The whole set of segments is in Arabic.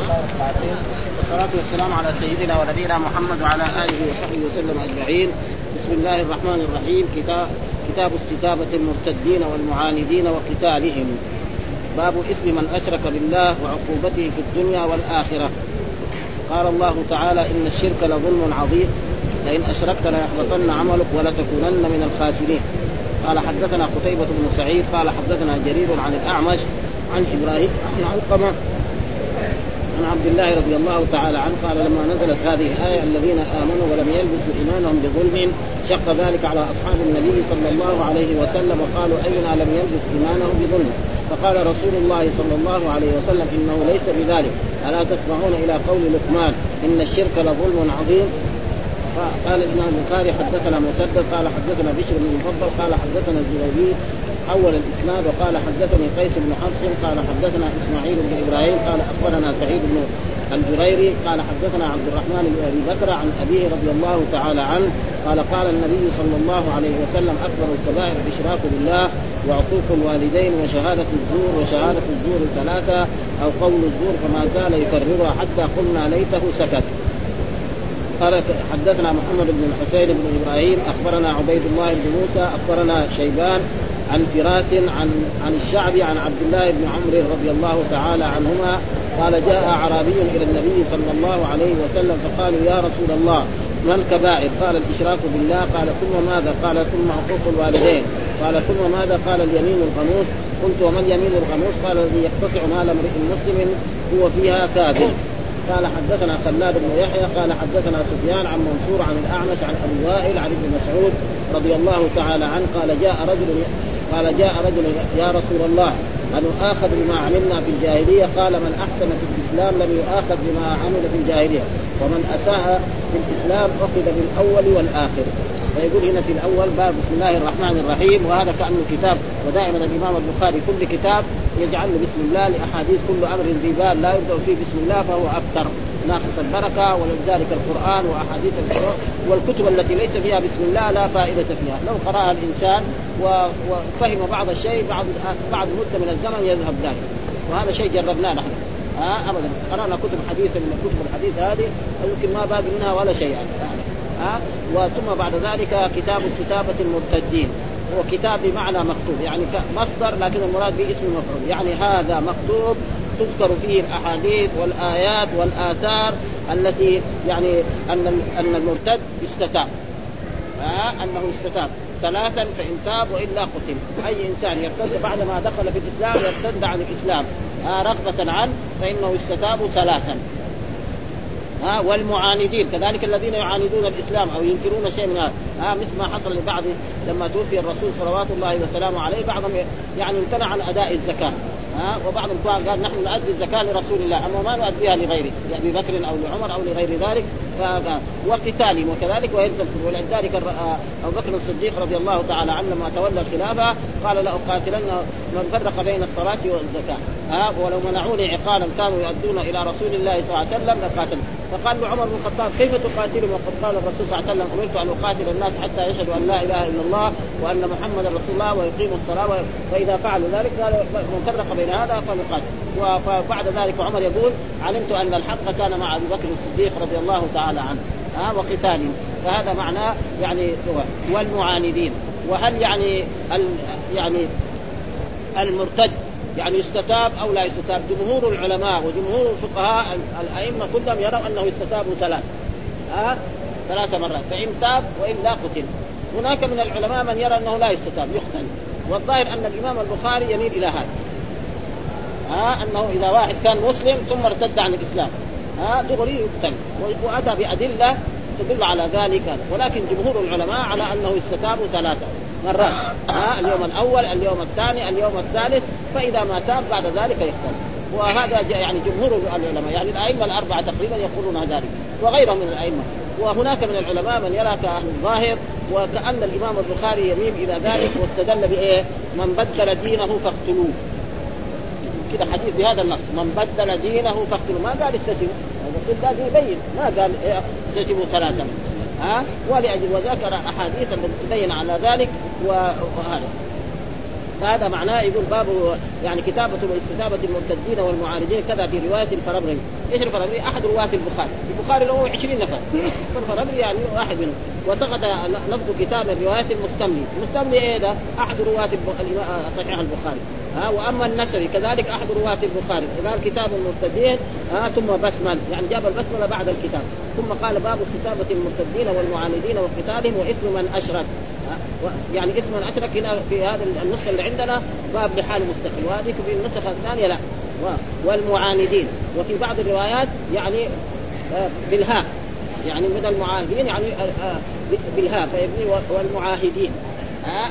والصلاة والسلام على سيدنا ونبينا محمد وعلى آله وصحبه وسلم أجمعين. بسم الله الرحمن الرحيم. كتاب كتاب استتابة المرتدين والمعاندين وقتالهم. باب إثم من أشرك بالله وعقوبته في الدنيا والآخرة. قال الله تعالى إن الشرك لظلم عظيم. لئن أشركت ليحبطن عملك ولتكونن من الخاسرين. قال حدثنا قتيبة بن سعيد. قال حدثنا جرير عن الأعمش عن إبراهيم عن علقمة عن عبد الله رضي الله تعالى عنه قال لما نزلت هذه الآية الذين آمنوا ولم يلبسوا إيمانهم بظلم شق ذلك على أصحاب النبي صلى الله عليه وسلم وقالوا أينا لم يلبس إيمانه بظلم؟ فقال رسول الله صلى الله عليه وسلم إنه ليس بذلك. ألا تسمعون إلى قول لقمان إن الشرك لظلم عظيم؟ قال الامام البخاري حدثنا مسدد قال حدثنا بشر بن المفضل قال حدثنا الزبيدي حول الإسناد وقال حدثني قيس بن حفص قال حدثنا إسماعيل بن إبراهيم قال أخبرنا سعيد بن الجريري قال حدثنا عبد الرحمن بن أبي بكر عن أبيه رضي الله تعالى عنه قال قال النبي صلى الله عليه وسلم أكبر الكبائر الاشراك بالله وعقوق الوالدين وشهادة الزور وشهادة الزور ثلاثة أو قول الزور فما زال يكررها حتى قلنا ليته سكت. قال حدثنا محمد بن الحسين بن إبراهيم أخبرنا عبيد الله بن موسى أخبرنا شيبان عن فراس عن عن الشعبي عن عبد الله بن عمرو رضي الله تعالى عنهما قال جاء أعرابي إلى النبي صلى الله عليه وسلم فقالوا يا رسول الله ما الكبائر؟ قال الإشراك بالله قال ثم ماذا؟ قال ثم حقوق الوالدين قال ثم ماذا؟ قال اليمين الغموس قلت وما اليمين الغموس؟ قال الذي يقتطع مال امرئ مسلم هو فيها كاذب قال حدثنا خلاد بن يحيى قال حدثنا سفيان عن منصور عن الأعمش عن أبي وائل عن ابن مسعود رضي الله تعالى عنه قال جاء رجل قال جاء رجل يا رسول الله أن نؤاخذ بما عملنا في الجاهلية؟ قال من أحسن في الإسلام لم يؤاخذ بما عمل في الجاهلية ومن أساء في الإسلام أخذ بالأول والآخر. فيقول هنا في الأول باب بسم الله الرحمن الرحيم وهذا كانه كتاب ودائما الإمام البخاري كل كتاب يجعل بسم الله لأحاديث كل أمر ذي بال لا يبدأ فيه بسم الله فهو أكثر ناقص البركة ولذلك القرآن وأحاديث القرآن والكتب التي ليس فيها بسم الله لا فائدة فيها. لو قرأها الإنسان وفهم بعض الشيء بعد بعد مدة من الزمن يذهب ذلك. وهذا شيء جربناه نحن. آه ابدا. قرأنا كتب حديثة من كتب الحديث هذه يمكن ما باقي منها ولا شيء. يعني ها وثم بعد ذلك كتاب كتابة المرتدين. هو كتاب بمعنى مكتوب يعني مصدر لكن المراد به اسم مفعول. يعني هذا مكتوب تذكر فيه الأحاديث والآيات والآثار التي يعني أن أن المرتد يستتاب ها؟ أنه يستتاب ثلاثا فإن تاب وإلا قتل. أي إنسان يرتد بعد ما دخل في الإسلام يرتد عن الإسلام. رغبة عنه فإنه يستتاب ثلاثا. ها؟ والمعاندين. كذلك الذين يعاندون الإسلام أو ينكرون شيء من هذا. مثل ما حصل لبعض لما توفي الرسول صلوات الله وسلامه عليه بعضهم يعني امتنع عن أداء الزكاة. ها وبعضهم قال نحن نؤدي الزكاة لرسول الله أما ما نؤديها لغيره لأبي بكر أو لعمر أو لغير ذلك. وقتال وكذلك ويلزم ولذلك أبو بكر الصديق رضي الله تعالى عنه لما تولى الخلافة قال لأقاتلن من فرق بين الصلاة والزكاة. ها؟ ولو منعوني عقالا كانوا يؤدون إلى رسول الله صلى الله عليه وسلم لقاتل فقال له عمر بن الخطاب كيف تقاتلهم؟ وقد قال الرسول صلى الله عليه وسلم أمرت أن أقاتل الناس حتى يشهدوا أن لا إله إلا الله وأن محمدا رسول الله ويقيموا الصلاة فإذا فعلوا ذلك قال من فرق بين هذا فليقاتل وبعد ذلك عمر يقول علمت أن الحق كان مع ابي بكر الصديق رضي الله تعالى عنه ها وقتالهم فهذا معناه يعني والمعاندين وهل يعني يعني المرتد يعني يستتاب أو لا يستتاب؟ جمهور العلماء وجمهور الفقهاء الأئمة كلهم يروا أنه يستتاب ثلاث ها ثلاث مرات فإن تاب والا قتل. هناك من العلماء من يرى أنه لا يستتاب يقتل. والظاهر أن الإمام البخاري يميل إلى هذا ها أنه إذا واحد كان مسلم ثم ارتد عن الإسلام. ها دغري يقتل وأتى بادله تدل على ذلك. ولكن جمهور العلماء على أنه يستتاب ثلاثة مرات. ها اليوم الأول اليوم الثاني اليوم الثالث. فإذا ما تاب بعد ذلك يقتل وهذا يعني جمهور العلماء يعني الأئمة الأربعة تقريبا يقولون ذلك. وغيرهم من الأئمة. وهناك من العلماء من يرى كاهل الظاهر وكأن الإمام البخاري يميل إلى ذلك واستدل بإيه؟ من بدل دينه فاقتلوه. كده حديث بهذا النص. من بدل دينه فاقتلوه. ما قال الرسول لازم يبين. ما قال استجبوا ثلاثا ها؟ ولأجل وذكر أحاديث التي تبين على ذلك وهذا. فهذا معناه يقول باب يعني كتابة واستتابة المرتدين والمعارضين كذا في رواية الفربري، إيش الفربري؟ أحد رواة البخاري، البخاري له 20 نفر، فالفربري يعني واحد منهم، وسقط لفظ كتاب الرواية المستملي، المستملي إيه ده؟ أحد رواة صحيح البخاري، ها وأما النسري كذلك أحد رواة البخاري. قال كتاب المرتدين ها ثم بسمل يعني جاب البسملة بعد الكتاب. ثم قال باب كتابة المرتدين والمعاندين وقتالهم وإثم من أشرك. يعني اسم من أشرك هنا في هذا النسخه اللي عندنا باب لحال مستقل وهذه في النسخه الثانية لا. والمعاندين. وفي بعض الروايات يعني آه، بالهاء. يعني من المعاندين يعني آه، آه، بالهاء فيبني والمعاهدين.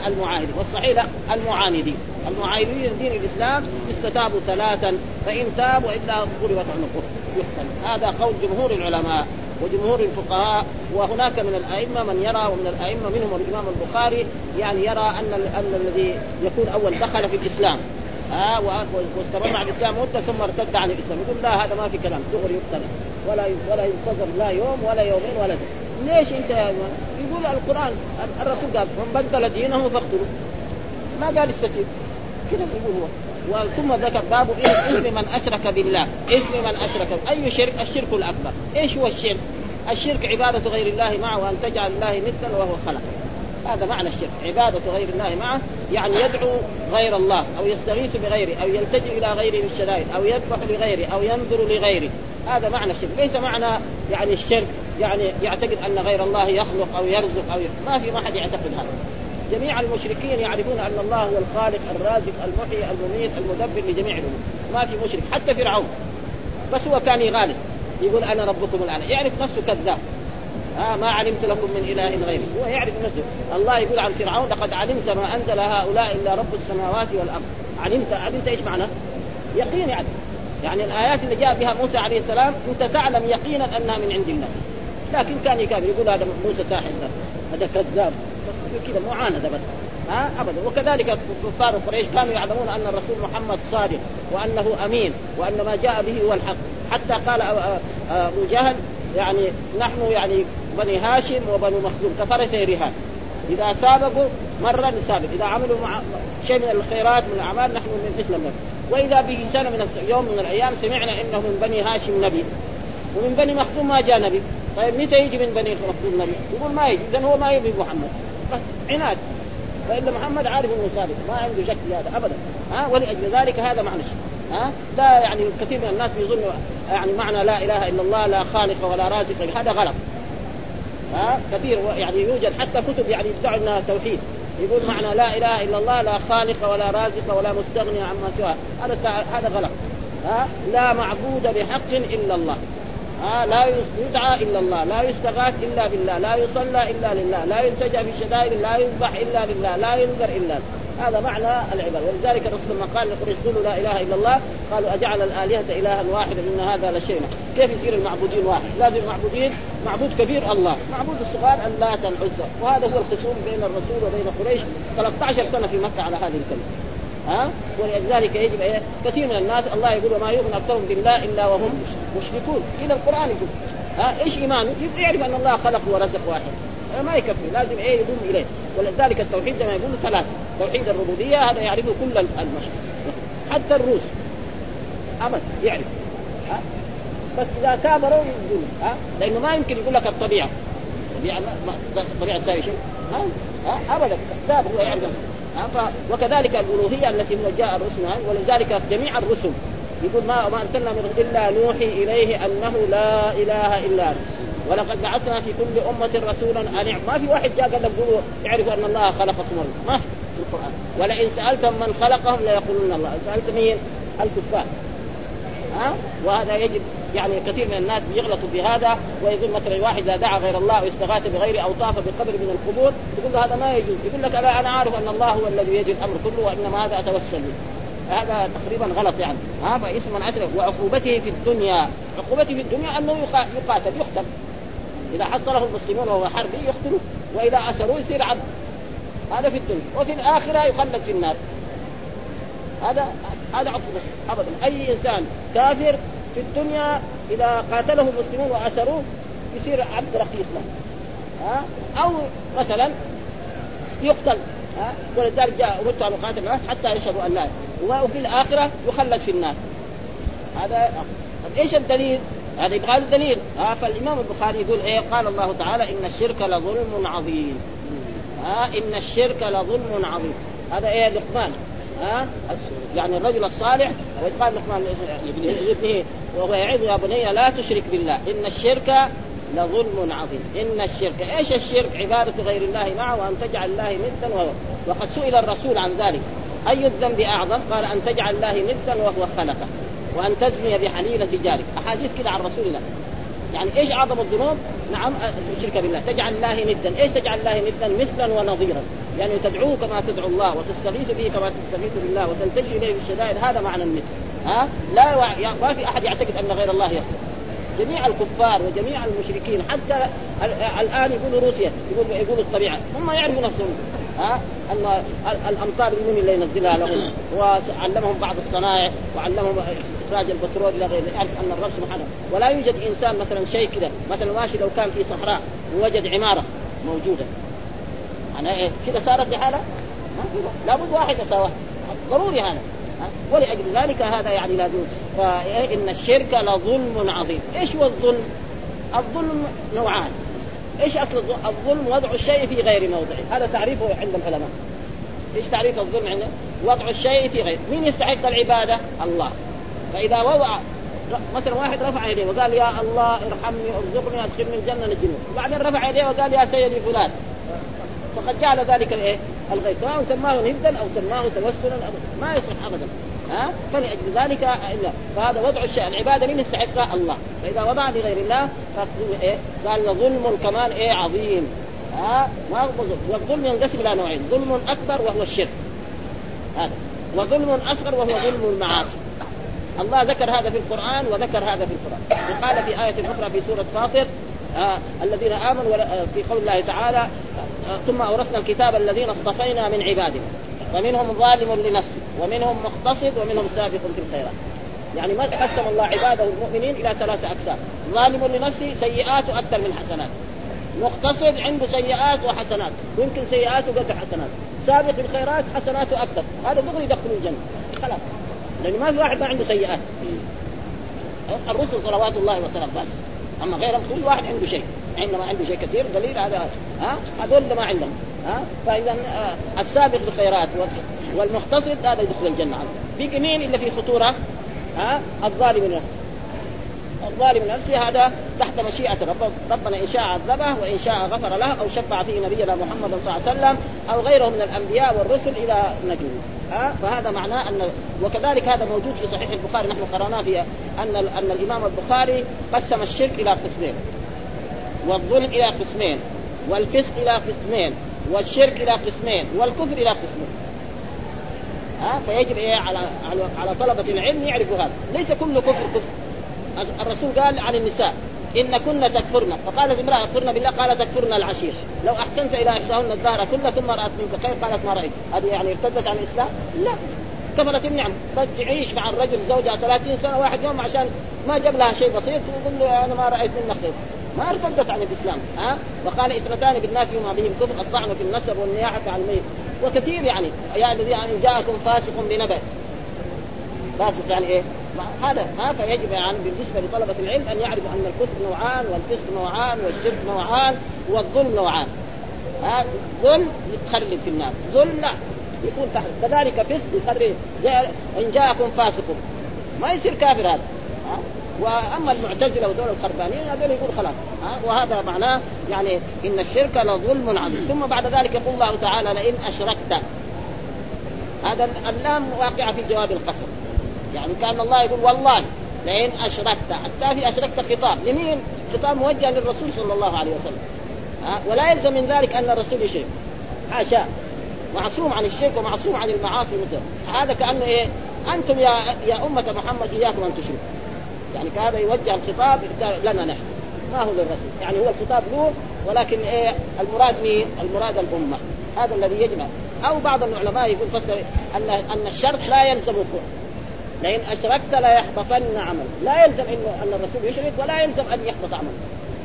المعاهدين. والصحيح لا المعاندين. المعاهدين دين الإسلام استتابوا ثلاثا فإن تاب والا ضربت عنقه يقتل هذا قول جمهور العلماء وجمهور الفقهاء وهناك من الأئمة من يرى ومن الأئمة منهم الإمام البخاري يعني يرى أن أن الذي يكون أول دخل في الإسلام. آه واستمر على الإسلام مده ثم ارتد عن الإسلام. يقول لا هذا ما في كلام. دغري يقتل ولا ولا ينتظر لا يوم ولا يومين ولا دين. ليش أنت يقول القرآن الرسول قال من بدل دينه فاقتلوا ما قال الستير كذا يقول هو. ثم ذكر باب اسم من أشرك بالله. اسم من أشرك. أي شرك؟ الشرك الأكبر. إيش هو الشرك؟ الشرك عبادة غير الله معه وأن تجعل الله ندا وهو خلق. هذا معنى الشرك. عبادة غير الله معه يعني يدعو غير الله أو يستغيث بغيره أو يلتجئ إلى غيره بالشدائد أو يذبح لغيره أو ينذر لغيره. هذا معنى الشرك. ليس معنى يعني الشرك يعني يعتقد أن غير الله يخلق أو يرزق أو يخلق. ما في ما حد يعتقد هذا. جميع المشركين يعرفون أن الله هو الخالق الرازق المحيي المميت المدبر لجميع الأمور. ما في مشرك حتى فرعون. بس هو كان يغالب. يقول أنا ربكم الأعلى. يعرف نفسه كذاب. آه ما علمت لكم من إله غيري. هو يعرف نفسه. الله يقول عن فرعون لقد علمت ما أنزل هؤلاء إلا رب السماوات والأرض. علمت علمت إيش معنى؟ يقين يعني. يعني الآيات اللي جاء بها موسى عليه السلام أنت تعلم يقينا أنها من عند الله. لكن كان يكابر يقول هذا موسى ساحر. هذا كذاب. كذا معاندة بس. ها؟ ابدا. وكذلك كفار قريش كانوا يعلمون أن الرسول محمد صادق وأنه أمين وأن ما جاء به هو الحق. حتى قال أبو جهل يعني نحن يعني بني هاشم وبنو مخزوم كفرسي رهان. إذا سابقوا مرة نسابق إذا عملوا مع شيء من الخيرات من الأعمال نحن مثل النبي وإذا به سنة من يوم من الأيام سمعنا إنه من بني هاشم نبي. ومن بني مخزوم ما جاء نبي. طيب متى يجي من بني مخزوم نبي؟ يقول ما يجي اذا هو ما يبي محمد. بس عناد. فإن محمد عارف إنه صادق ما عنده شك في هذا ابدا. ها؟ ولأجل ذلك هذا معنى الشيء. ها؟ لا يعني كثير من الناس بيظنوا يعني معنى لا إله إلا الله لا خالق ولا رازق هذا غلط. ها؟ كثير يعني يوجد حتى كتب يعني يدعوا إنها توحيد. يقول معنى لا إله إلا الله لا خالق ولا رازق ولا مستغني عما سواه. هذا هذا غلط. ها؟ لا معبود بحق إلا الله. ها لا يدعى إلا الله، لا يستغاث إلا بالله، لا يصلى إلا لله، لا يلتجا في الشدائد، لا يذبح إلا لله، لا ينذر إلا هذا معنى العباده، ولذلك الرسول لما قال لقريش قولوا لا إله إلا الله، قالوا أجعل الآلهة إلها واحدا إن هذا لشيء كيف يصير المعبودين واحد؟ لازم المعبودين معبود كبير الله، معبود الصغار اللات العزى، وهذا هو الخصوم بين الرسول وبين قريش 13 سنة في مكة على هذه الكلمة. ها؟ ولذلك يجب إيه؟ كثير من الناس الله يقول وما يؤمن أكثرهم بالله إلا وهم مشركون. إلى القرآن يقول. ها؟ إيش إيمانه؟ يعرف أن الله خلق ورزق واحد. ما يكفي لازم إيه يضم إليه. ولذلك التوحيد زي ما يقول ثلاث. توحيد الربوبية هذا يعرفه كل المشرك. حتى الروس. أبد يعرف. ها؟ بس إذا كابروا يقول ها؟ لأنه ما يمكن يقول لك الطبيعة. الطبيعة الطبيعة تساوي شيء. ها, ها؟ ابدا. كذاب هو يعرف. وكذلك الألوهية التي جاء الرسل ولذلك جميع الرسل يقول ما ما أرسلنا من إلا نوحي إليه أنه لا إله إلا انت ولقد بعثنا في كل أمة رسولا أن ما في واحد جاء قال لك اعرفوا أن الله خلقكم ما في القرآن. ولئن سالتم من خلقهم ليقولون الله. سألت مين؟ الكفار. ها وهذا يجب يعني كثير من الناس بيغلطوا في هذا ويقول مثلا واحد إذا دعا غير الله واستغاث بغيره أو طاف بقبر من القبور يقول هذا ما يجوز. يقول لك أنا أنا عارف أن الله هو الذي يجري الأمر كله وإنما هذا أتوسل به. هذا تقريبا غلط يعني. ها فاسم من اشرك وعقوبته في الدنيا. عقوبته في الدنيا أنه يقاتل يقتل. إذا حصله المسلمون وهو حربي يقتلوه وإذا أسروه يصير عبد. هذا في الدنيا. وفي الآخرة يخلد في النار. هذا هذا عقوبه ابدا. أي إنسان كافر في الدنيا إذا قاتله المسلمون وأسروه يصير عبد رقيق له. ها؟ أو مثلا يقتل ها؟ ولذلك جاء امرت ان اقاتل الناس حتى يشهدوا أن لا. وفي الآخرة؟ يخلد في النار. هذا طب إيش الدليل؟ هذا يبغى الدليل ها؟ فالإمام البخاري يقول إيه؟ قال الله تعالى إن الشرك لظلم عظيم. ها؟ إن الشرك لظلم عظيم. هذا إيه؟ لقمان. ها؟ يعني الرجل الصالح وقال لقمان لابنه وهو يعظ يا بني لا تشرك بالله إن الشرك لظلم عظيم. إن الشرك إيش الشرك؟ عبادة غير الله معه وأن تجعل الله ندا وقد سئل الرسول عن ذلك. أي الذنب أعظم؟ قال أن تجعل الله ندا وهو خلقه وأن تزني بحليلة جارك. أحاديث كده عن رسول الله. يعني إيش أعظم الذنوب؟ نعم الشرك بالله، تجعل الله ندا، إيش تجعل الله ندا؟ مثلا ونظيرا، يعني تدعوه كما تدعو الله وتستغيث به كما تستغيث بالله وتلتجئ إليه في الشدائد هذا معنى الند. ها؟ لا ما في أحد يعتقد أن غير الله يغفر. جميع الكفار وجميع المشركين حتى الآن يقولوا روسيا يقولوا يقولوا الطبيعة هم يعرفوا نفسهم ها؟ أن الأمطار من اللي ينزلها لهم. وعلمهم بعض الصنائع وعلمهم إخراج البترول إلى غيره يعرف أن الرب سبحانه ولا يوجد إنسان مثلا شيء كذا مثلا ماشي لو كان في صحراء ووجد عمارة موجودة. معناها إيه؟ كذا صارت لحالها؟ لابد واحد يساواها ضروري هذا. ولأجل ذلك هذا يعني لا يجوز. فإن الشرك لظلم عظيم. إيش هو الظلم؟ الظلم نوعان. إيش أصل الظلم وضع الشيء في غير موضعه؟ هذا تعريفه عند العلماء. إيش تعريف الظلم عنده وضع الشيء في غير مين يستحق العبادة؟ الله. فإذا وضع مثلا واحد رفع يديه وقال يا الله ارحمني ارزقني أدخلني الجنة نجني وبعدين رفع يديه وقال يا سيدي فلان. فقد جعل ذلك الإيه؟ الغيث. سواء سماه ندا أو سماه توسلا ما يصح ابدا. ها؟ فلأجل ذلك إلا. فهذا وضع الشيء العبادة من يستحقها الله. فإذا وضع لغير الله إيه؟ قال ظلم كمان إيه؟ عظيم. ها؟ والظلم ينقسم إلى نوعين. ظلم أكبر وهو الشرك. هذا. وظلم أصغر وهو ظلم المعاصي. الله ذكر هذا في القرآن وذكر هذا في القرآن. وقال في آية أخرى في سورة فاطر آه الذين آمنوا آه، في قول الله تعالى آه ثم أورثنا الكتاب الذين اصطفينا من عبادنا. فمنهم ظالم لنفسه ومنهم مقتصد ومنهم سابق في الخيرات. يعني ما قسم الله عباده المؤمنين إلى ثلاثة أقسام. ظالم لنفسه سيئاته أكثر من حسناته مقتصد عنده سيئات وحسنات. يمكن سيئاته قدر حسنات. سابق الخيرات حسناته أكثر. هذا دغري يدخل الجنة. خلاص. لأن ما في واحد ما عنده سيئات. الرسل صلوات الله وسلامه بس. أما غيرهم كل واحد عنده شيء. عندما عنده شيء كثير دليل هذا. ها؟ هذول ما عندهم. ها؟ فإذا آه، السابق بالخيرات والمقتصد هذا يدخل الجنة بقي مين إلا في خطورة؟ ها؟ الظالم لنفسه. الظالم لنفسه هذا تحت مشيئة رب ربنا إن شاء عذبه وإن شاء غفر له أو شفع فيه نبينا محمد صلى الله عليه وسلم أو غيره من الأنبياء والرسل إلى نجوه ها؟ فهذا معناه أن وكذلك هذا موجود في صحيح البخاري نحن قرأناه في أن أن الإمام البخاري قسم الشرك إلى قسمين. والظلم إلى قسمين والفسق إلى قسمين. والشرك إلى قسمين والكفر إلى قسمين. ها فيجب إيه على على على طلبة العلم يعرفوا هذا، ليس كل كفر كفر. الرسول قال عن النساء إن كن تكفرن. فقالت امرأة يكفرن بالله؟ قال تكفرن العشير لو أحسنت إلى إحداهن الدهر كله ثم رأت منك. خير قالت ما رأيت. هذه يعني ارتدت عن الإسلام؟ لا. كفرت النعم تعيش مع الرجل زوجها 30 سنة واحد يوم عشان ما جاب لها شيء بسيط تقول له أنا ما رأيت منك خير. ما ارتدت عن الإسلام؟ ها؟ وقال اثنتان بالناس يوم بهم كفر الطعن في النسب والنياحة عن الميت. وكثير يعني يا الذي يعني جاءكم فاسق بنبأ. فاسق يعني إيه؟ هذا ها فيجب يعني بالنسبة لطلبة العلم أن يعرفوا أن الكفر نوعان والفسق نوعان والشرك نوعان والظلم نوعان. ها؟ ظلم يتخلد في النار ظلم لا يكون تحت. كذلك فسق يخرج إن جاءكم فاسق. ما يصير كافر هذا. وأما المعتزلة ودول الخربانيين هذول يقول خلاص ها؟ وهذا معناه يعني إن الشرك لظلم عظيم. ثم بعد ذلك يقول الله تعالى لئن أشركت. هذا اللام واقعه في جواب القسم يعني كأن الله يقول والله لئن أشركت. حتى في أشركت خطاب. لمين؟ خطاب موجه للرسول صلى الله عليه وسلم. ها؟ ولا يلزم من ذلك أن الرسول يشرك. حاشا معصوم عن الشرك ومعصوم عن المعاصي مثل هذا كأنه إيه؟ أنتم يا يا أمة محمد إياكم أن تشركوا. يعني كهذا يوجه الخطاب لنا نحن. ما هو للرسول. يعني هو الخطاب له ولكن إيه المراد مين؟ المراد الأمة. هذا الذي يجمع. أو بعض العلماء يقول فسر أن أن الشرط لا يلزم الكفر. لئن أشركت لا يحبطن عمل لا يلزم انه أن الرسول يشرك ولا يلزم أن يحبط عمل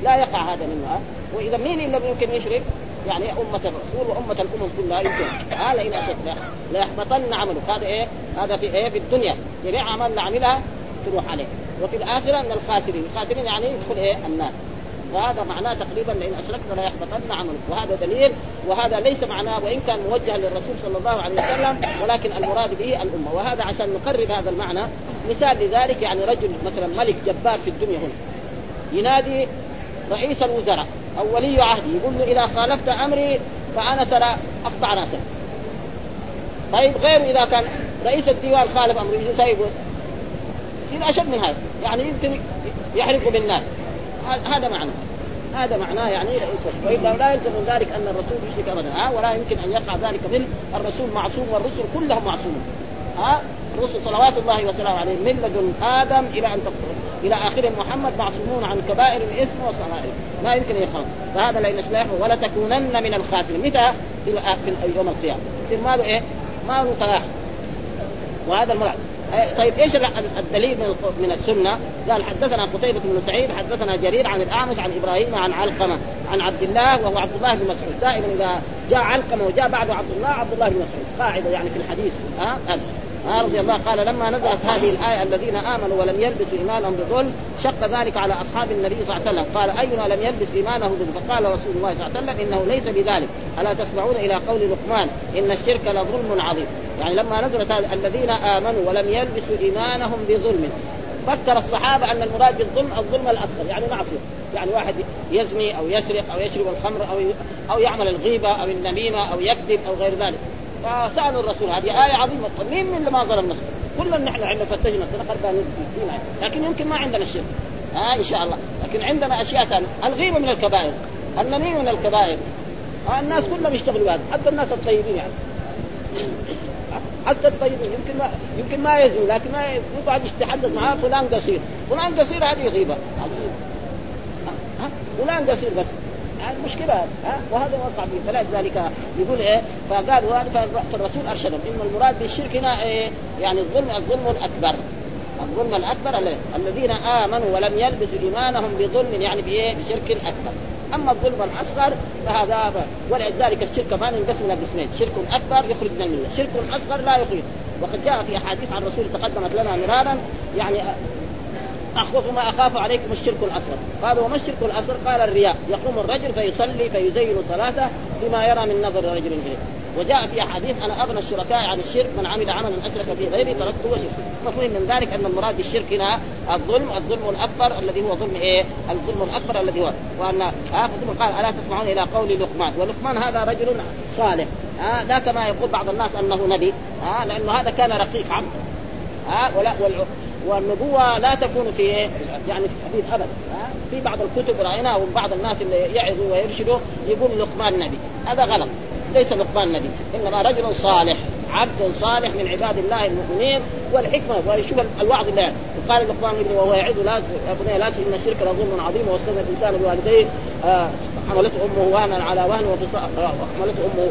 لا يقع هذا منه؟ وإذا مين اللي ممكن يشرك؟ يعني أمة الرسول وأمة الأمم كلها يمكن. هذا ان اشرك ليحبطن عملك. هذا إيه؟ هذا في إيه؟ في الدنيا. جميع اعمال عملها تروح عليه. وفي الآخرة من الخاسرين، الخاسرين يعني يدخل إيه؟ النار. وهذا معناه تقريبا لأن أشركت لا يحبطن عملك. وهذا دليل. وهذا ليس معناه وإن كان موجها للرسول صلى الله عليه وسلم ولكن المراد به الأمة. وهذا عشان نقرب هذا المعنى. مثال لذلك يعني رجل مثلا ملك جبار في الدنيا هنا. ينادي رئيس الوزراء أو ولي عهدي يقول له إذا خالفت أمري فأنا ساقطع رأسك. طيب غير إذا كان رئيس الديوان خالف أمره سيقول يصير أشد من هذا. يعني يمكن يحرقوا بالنار هذا معنى هذا معناه يعني رئيس وإلا لا يلزم من ذلك أن الرسول يشرك ابدا. ها؟ ولا يمكن أن يقع ذلك من الرسول معصوم والرسل كلهم معصومون. ها؟ الرسل صلوات الله وسلامه عليهم من لدن آدم إلى أن تقتل. إلى آخر محمد معصومون عن كبائر الإثم وصغائر. ما يمكن يخاف. فهذا لئن اشبه ولا تكونن من الخاسرين. متى؟ في يوم القيامة. يصير ماله إيه؟ ماله صلاح وهذا المراد طيب إيش الدليل من من السنة؟ قال حدثنا قتيبة بن سعيد حدثنا جرير عن الأعمش عن إبراهيم عن علقمة عن عبد الله وهو عبد الله بن مسعود دائما إذا جاء علقمة وجاء بعده عبد الله عبد الله بن مسعود قاعدة يعني في الحديث ها أه؟ آه رضي الله قال لما نزلت هذه الآية الذين آمنوا ولم يلبسوا إيمانهم بظلم شق ذلك على أصحاب النبي صلى الله عليه وسلم. قال أينا لم يلبس إيمانه بظلم؟ فقال رسول الله صلى الله عليه وسلم إنه ليس بذلك. ألا تسمعون إلى قول لقمان إن الشرك لظلم عظيم. يعني لما نزلت الذين آمنوا ولم يلبسوا إيمانهم بظلم. فكر الصحابة أن المراد بالظلم الظلم الأصغر يعني معصية. يعني واحد يزني أو يسرق أو يشرب الخمر أو أو يعمل الغيبة أو النميمة أو يكذب أو غير ذلك. فسألوا الرسول هذه آية عظيمة. طيب مين من اللي ما ظلم نفسه؟ كلنا نحن عندنا فتشنا خربان لكن يمكن ما عندنا الشرك ها آه إن شاء الله. لكن عندنا أشياء ثانية. الغيبه من الكبائر. النميمه من الكبائر. آه الناس كلهم يشتغلوا هذا حتى الناس الطيبين يعني. حتى الطيبين. يمكن ما يمكن ما يزني لكن ما يقعد يتحدث معاه فلان قصير. فلان قصير هذه غيبة. فلان قصير بس. المشكلة ها؟ وهذا وقع فيه فلذلك يقول إيه؟ فقال فالرسول أرشدهم. إن المراد بالشرك هنا إيه؟ يعني الظلم الظلم الأكبر. الظلم الأكبر الذين آمنوا ولم يلبسوا إيمانهم بظلم يعني بإيه؟ بشرك أكبر. أما الظلم الأصغر فهذا ولذلك الشرك ما ينقسم إلى قسمين شرك أكبر يخرج من الملة. شرك أصغر لا يخرج. وقد جاء في أحاديث عن الرسول تقدمت لنا مرارا يعني أخوف ما أخاف عليكم الشرك الاصغر قالوا وما الشرك الاصغر قال الرياء. يقوم الرجل فيصلي فيزين صلاته بما يرى من نظر رجل اليه وجاء في أحاديث أنا أغنى الشركاء عن الشرك من عمل عملا أشرك في غيري تركته وشرك مفهوم من ذلك أن المراد بالشرك هنا الظلم الظلم الأكبر الذي هو ظلم إيه؟ الظلم الأكبر الذي هو. وأن آه قال ألا تسمعون إلى قول لقمان. ولقمان هذا رجل صالح. آه لا كما يقول بعض الناس أنه نبي آه لأنه هذا كان رقيق عبد آه ولا والنبوة لا تكون في يعني في الحديث ابدا في بعض الكتب رأيناها وبعض الناس اللي يعظوا ويرشدوا يقول لقمان نبي هذا غلط. ليس لقمان نبي إنما رجل صالح عبد صالح من عباد الله المؤمنين والحكمة. ويشوف الوعظ اللي وقال لقمان ابنه وهو يعظ لا يا بني لا إن الشرك لظلم عظيم. واستاذن الإنسان بوالديه. آه حملته أمه وهنا على وهن وحملته أمه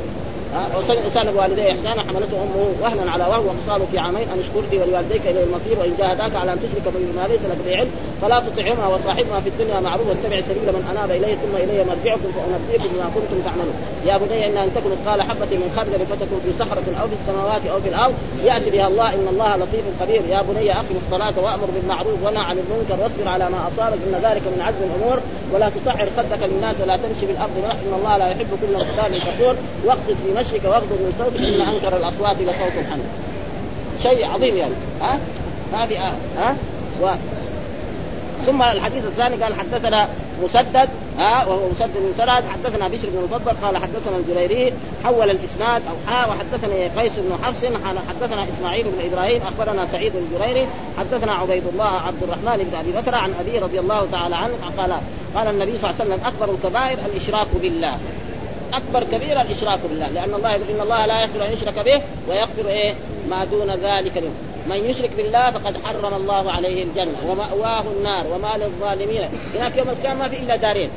وصل الانسان بوالديه إحسانا حملته أمه وهنا على وهن وخصاله في عامين أن اشكر لي ولوالديك إلى المصير وإن جاهداك على أن تشرك بما ليس لك بعلم فلا تطعهما وصاحبهما في الدنيا معروف واتبع سبيل من أناب الي ثم إلي مرجعكم فانبئكم بما كنتم تعملون. يا بني إن ان تكن مثقال حبة من خردل فتكن في صخرة أو في السماوات أو في الأرض يأتي بها الله إن الله لطيف خبير. يا بني أقم الصلاة وأمر بالمعروف ونهى عن المنكر واصبر على ما أصابك إن ذلك من عزم الأمور. ولا تصعر خدك للناس ولا تمشي بالارض إن الله لا يحب كل مختال كفور. واقصد في مشيك واغضب من صوتك ان أنكر الأصوات لصوت الحمد. شيء عظيم يعني. ها؟ هذه آه. ها؟ و... ثم الحديث الثاني قال حدثنا مسدد ها؟ وهو مسدد بن سرد حدثنا بشر بن المفضل قال حدثنا الجريري حول الإسناد أو حا وحدثني قيس بن حفص حدثنا إسماعيل بن إبراهيم أخبرنا سعيد الجريري حدثنا عبيد الله عبد الرحمن بن أبي بكر عن أبي رضي الله تعالى عنه قال قال النبي صلى الله عليه وسلم اكبر الكبائر الإشراك بالله. أكبر كبيره الاشراك بالله لأن الله يقول إن الله لا يغفر أن يشرك به ويغفر إيه؟ ما دون ذلك له من يشرك بالله فقد حرم الله عليه الجنة ومأواه النار وما للظالمين. هناك يوم القيامة ما في إلا دارين.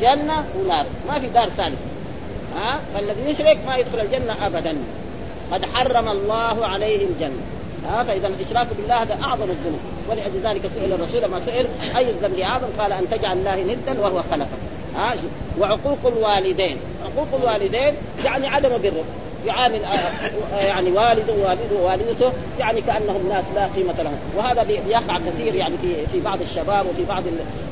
جنه ونار ما في دار ثالث. ها؟ فالذي يشرك ما يدخل الجنة ابدا. قد حرم الله عليه الجنة. ها؟ فاذا الإشراك بالله هذا أعظم الذنوب. ولأجل ذلك سئل الرسول لما سئل أي الذنب أعظم؟ قال أن تجعل الله ندا وهو خلقك. وعقوق الوالدين. عقوق الوالدين يعني عدم بره يعامل آه، يعني والده ووالدته يعني كأنهم ناس لا قيمة لهم. وهذا بيقع كثير يعني في في بعض الشباب وفي بعض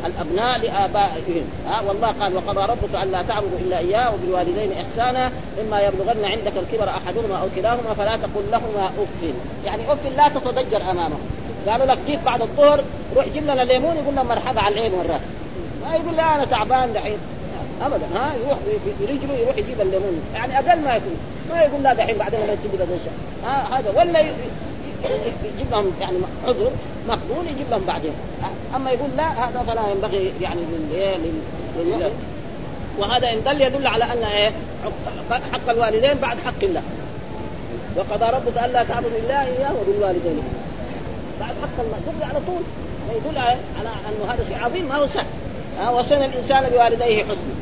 الأبناء لآبائهم. ها والله قال وقضى ربك ألا تعبدوا إلا إياه وبالوالدين إحسانا اما يبلغن عندك الكبر أحدهما أو كلاهما فلا تقل لهما أف. يعني أف لا تتضجر أمامه. قالوا لك جيت بعد الظهر؟ روح جيب لنا ليمون يقول لنا مرحبا على العين والرأس. ما يقول لا أنا تعبان دحين. ابدا ها يروح برجله يروح يجيب الليمون. يعني أقل ما يكون. ما يقول لا دحين بعدين ما تجيب لنا ها هذا ولا يجيب لهم يعني عذر مقبول يجيب لهم بعدين. أما يقول لا هذا فلا ينبغي يعني لل وهذا إن دل يدل على أن إيه حق الوالدين بعد حق الله. وقضى ربك ألا تعبدوا إلا إياه وبالوالدين. بعد حق الله. دل على طول. يدل على انه هذا شيء عظيم ما هو سهل. وصن الإنسان بوالديه حسنا.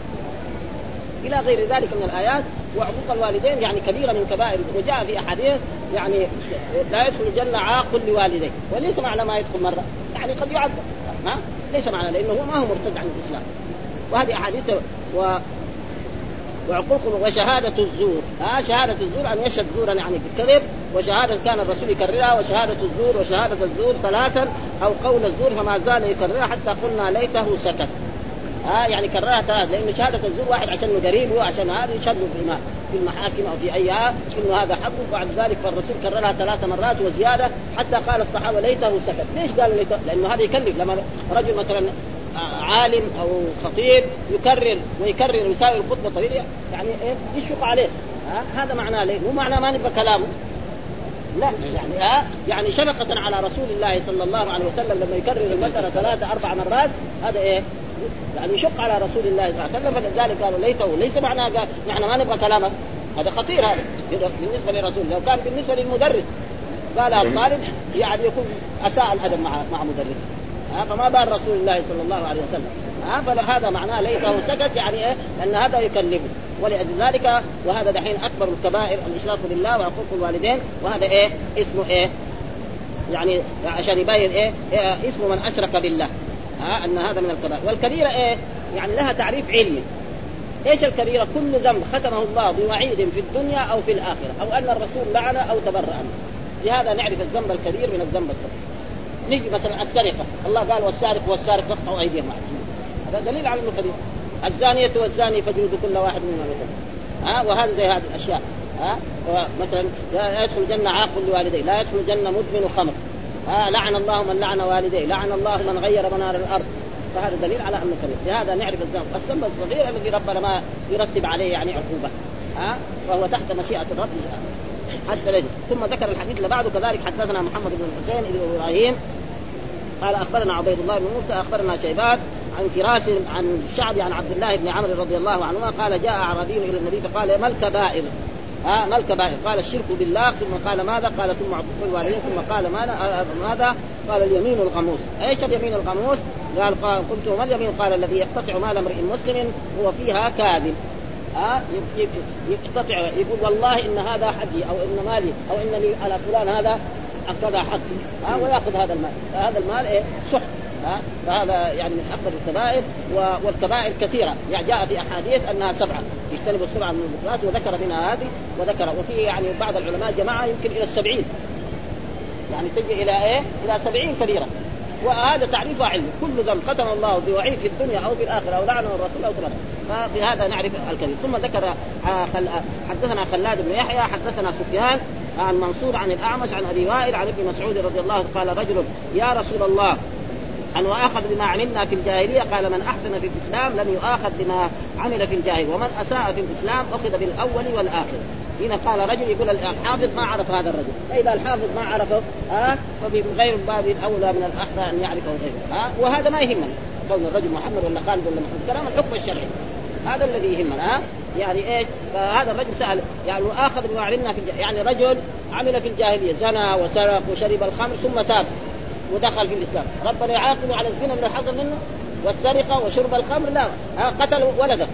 إلى غير ذلك من الآيات وعقوق الوالدين يعني كبيرة من كبائر وجاء في أحاديث يعني لا يدخل الجنة عاق لوالديه وليس معنى ما يدخل مرة. يعني قد يعذب ها؟ ليس معنى لأنه ما هو مرتد عن الإسلام. وهذه أحاديث وعقوق وشهادة الزور. ها شهادة الزور أن يشهد زورا يعني بالكذب وشهادة كان الرسول يكررها وشهادة الزور وشهادة الزور ثلاثا أو قول الزور فما زال يكررها حتى قلنا ليته سكت. ها يعني كررها ثلاث لأن شهادة الزور واحد عشان قريب وعشان هذا يشهد في في المحاكم أو في أي إنه هذا حق. وبعد ذلك فالرسول كررها ثلاث مرات وزيادة حتى قال الصحابة ليته سكت، ليش قالوا ليته؟ لأنه هذا يكلف لما رجل مثلا عالم أو خطيب يكرر ويكرر يساوي الخطبه طويلة يعني إيه؟ يشفق عليه. ها؟ هذا معناه ليه؟ مو معناه ما نبغى كلامه. لا يعني ها؟ يعني شفقة على رسول الله صلى الله عليه وسلم لما يكرر المسألة ثلاثة أربع مرات هذا إيه؟ يعني يشق على رسول الله صلى الله عليه وسلم فلذلك قالوا ليته ليس معناه قال نحن ما نبغى كلامك هذا خطير هذا. بالنسبة للرسول لو كان بالنسبة للمدرس قال الطالب يعني يكون أساء الأدب مع مع مدرسه. فما بال رسول الله صلى الله عليه وسلم. ها فهذا معناه ليته سكت يعني إيه؟ ان هذا يكلمه. ولذلك وهذا دحين أكبر الكبائر الإشراك بالله وعقوق الوالدين وهذا إيه؟ اسمه إيه؟ يعني عشان يبين إيه, إيه اسمه من أشرك بالله. ها أن هذا من الكبائر. والكبيرة إيه؟ يعني لها تعريف علمي. إيش الكبيرة؟ كل ذنب ختمه الله بوعيد في الدنيا أو في الآخرة أو أن الرسول لعن أو تبرأ منه. لهذا نعرف الذنب الكبير من الذنب الصغير. نجي مثلا السرقة. الله قال والسارق والسارق فاقطعوا أيديهم هذا دليل على أنه كبير الزانية والزاني فجلدوا كل واحد منهم. ها وهذا زي هذه الأشياء. ها مثلا لا يدخل الجنة عاق لوالديه لا يدخل الجنة مدمن خمر. ها لعن الله من لعن والديه لعن الله من غير منار الأرض. فهذا دليل على أنه كبير لهذا نعرف الذنب الذنب الصغير الذي ربنا ما يرتب عليه يعني عقوبة. ها فهو تحت مشيئة الرب. حتى لجل. ثم ذكر الحديث اللي بعده كذلك حدثنا محمد بن الحسين بن إبراهيم قال أخبرنا عبيد الله بن موسى أخبرنا شيبان عن فراس عن الشعبي عن عبد الله بن عمرو رضي الله عنهما قال جاء أعرابي إلى النبي فقال ما الكبائر؟ ها ما الكبائر؟ قال الشرك بالله ثم قال ماذا؟ قال ثم عقوق الوالدين ثم قال ماذا؟ ماذا؟ قال اليمين الغموس، إيش اليمين الغموس؟ قال قلت وما اليمين؟ قال الذي يقتطع مال امرئ مسلم هو فيها كاذب ها يقتطع يقول والله إن هذا حقي أو إن مالي أو إن لي على فلان هذا كذا حقي ها ويأخذ هذا المال. هذا المال إيه؟ سحت ها؟ فهذا يعني من اكبر الكبائر والكبائر كثيرة. يعني جاء في أحاديث أنها سبعة. يجتنبوا السبعه من المنكرات وذكر منها هذه وذكر. وفي يعني بعض العلماء جماعة يمكن إلى السبعين. يعني تجي إلى إيه؟ إلى سبعين كبيرة. وهذا تعريفه علم كل ذنب ختم الله بوعيد في الدنيا أو في الآخرة أو لعنه الرسول أو كذا. فبهذا نعرف الكذب ثم ذكر آه، حدثنا خلاد بن يحيى حدثنا سفيان. عن منصور عن الأعمش عن أبي وائل عن ابن مسعود رضي الله عنه قال رجل يا رسول الله أن يؤاخذ بما عملنا في الجاهلية؟ قال من أحسن في الإسلام لم يؤاخذ بما عمل في الجاهلية ومن أساء في الإسلام أخذ بالأول والآخر. هنا قال رجل يقول الحافظ ما عرف هذا الرجل. فإذا الحافظ ما عرفه ها فبغير باب الأولى من الأحرى أن يعرفه غيره ها؟ وهذا ما يهمنا كون الرجل محمد ولا خالد ولا محمد كلام الحكم الشرعي. هذا الذي يهمنا ها؟ يعني إيش؟ فهذا الرجل سأل يعني اخذ بما علمنا في يعني رجل عمل في الجاهلية زنى وسرق وشرب الخمر ثم تاب ودخل في الإسلام، ربنا يعاقبه على الزنا اللي حصل منه والسرقة وشرب الخمر لا قتل ولده.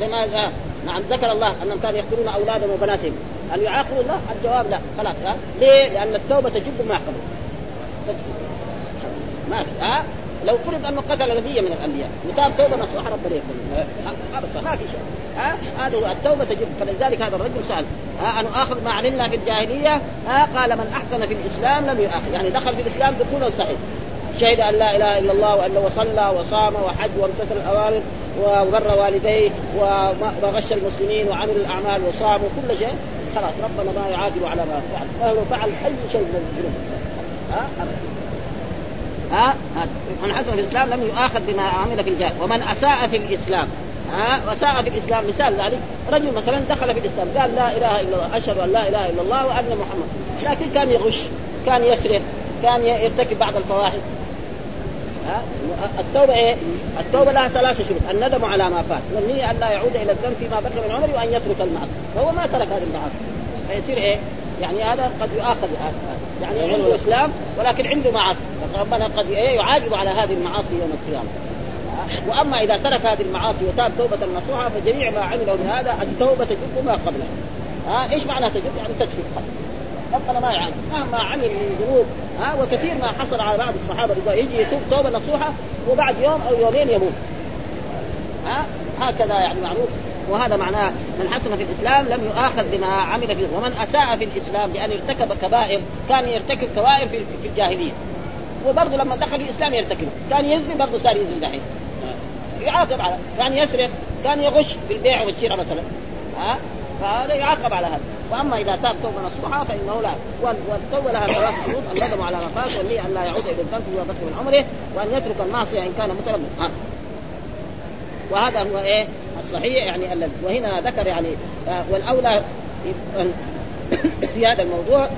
لماذا؟ نعم ذكر الله أنهم كانوا يقتلون أولادهم وبناتهم. هل يعاقبوا الله؟ الجواب لا خلاص ها؟ ليه؟ لأن التوبة تجب ما قبل ما في ها؟ لو فرض أنه قتل نبيا من الأنبياء وتاب توبة نصوحة ربنا يقبل ابدا ما في شيء ها؟ هذا هو التوبة تجب. فلذلك هذا الرجل سأل ها؟ أن آخذ ما علمنا في الجاهلية؟ ها؟ قال من أحسن في الإسلام لم يؤاخذ. يعني دخل في الإسلام دخولا صحيح. شهد أن لا إله إلا الله وأنه وصلى وصام وحج وامتثل الأوامر وبر والديه وغش المسلمين وعمل الأعمال وصام وكل شيء. خلاص ربنا ما يعاقب على ما فعل. فهو فعل اي شيء من الذنوب. ها؟ ها؟ من حسن في الإسلام لم يؤاخذ بما عمل في الجاهل. ومن أساء في الإسلام. ها؟ وساء في الإسلام. مثال ذلك. رجل مثلا دخل في الإسلام. قال لا إله إلا الله أشهد أن لا إله إلا الله وأن محمد. لكن كان يغش كان يسرق كان يرتكب بعض الفواحش. ها؟ التوبة إيه؟ التوبة لها ثلاث شروط، الندم على ما فات، والنية أن لا يعود إلى الذنب فيما بقي من عمره وأن يترك المعصيه، فهو ما ترك هذه المعاصي، فيصير إيه؟ يعني هذا قد يؤاخذ يعني عنده إسلام ولكن عنده معاصي، ربنا قد إيه يعاقب على هذه المعاصي يوم القيامة. وأما إذا ترك هذه المعاصي وتاب توبة نصوحة فجميع ما عمله من هذا التوبة تجب ما قبله. ها إيش معنى تجب؟ يعني تكفي القلب. ربنا ما يعاقب مهما عمل من ذنوب ها وكثير ما حصل على بعض الصحابة رضا يجي يتوب توبة نصوحة وبعد يوم أو يومين يموت ها هكذا يعني معروف وهذا معناه من حسن في الإسلام لم يؤاخذ بما عمل فيه ومن أساء في الإسلام بأن ارتكب كبائر كان يرتكب كبائر في, الجاهلية. وبرضه لما دخل الإسلام يرتكب كان يزني برضه صار يزني دحين. يعاقب على كان يسرق كان يغش في البيع والشراء مثلا. ها؟ فهذا يعاقب على هذا. وأما إذا تاب توبة نصوحة فإنه لا. والتوبه لها ثلاث شروط الندم على ما فات والنية أن لا يعود إلى الذنب بقي من عمره وأن يترك المعصيه إن كان متلبس وهذا هو إيه؟ الصحيح يعني وهنا ذكر يعني آه، والأولى في هذا الموضوع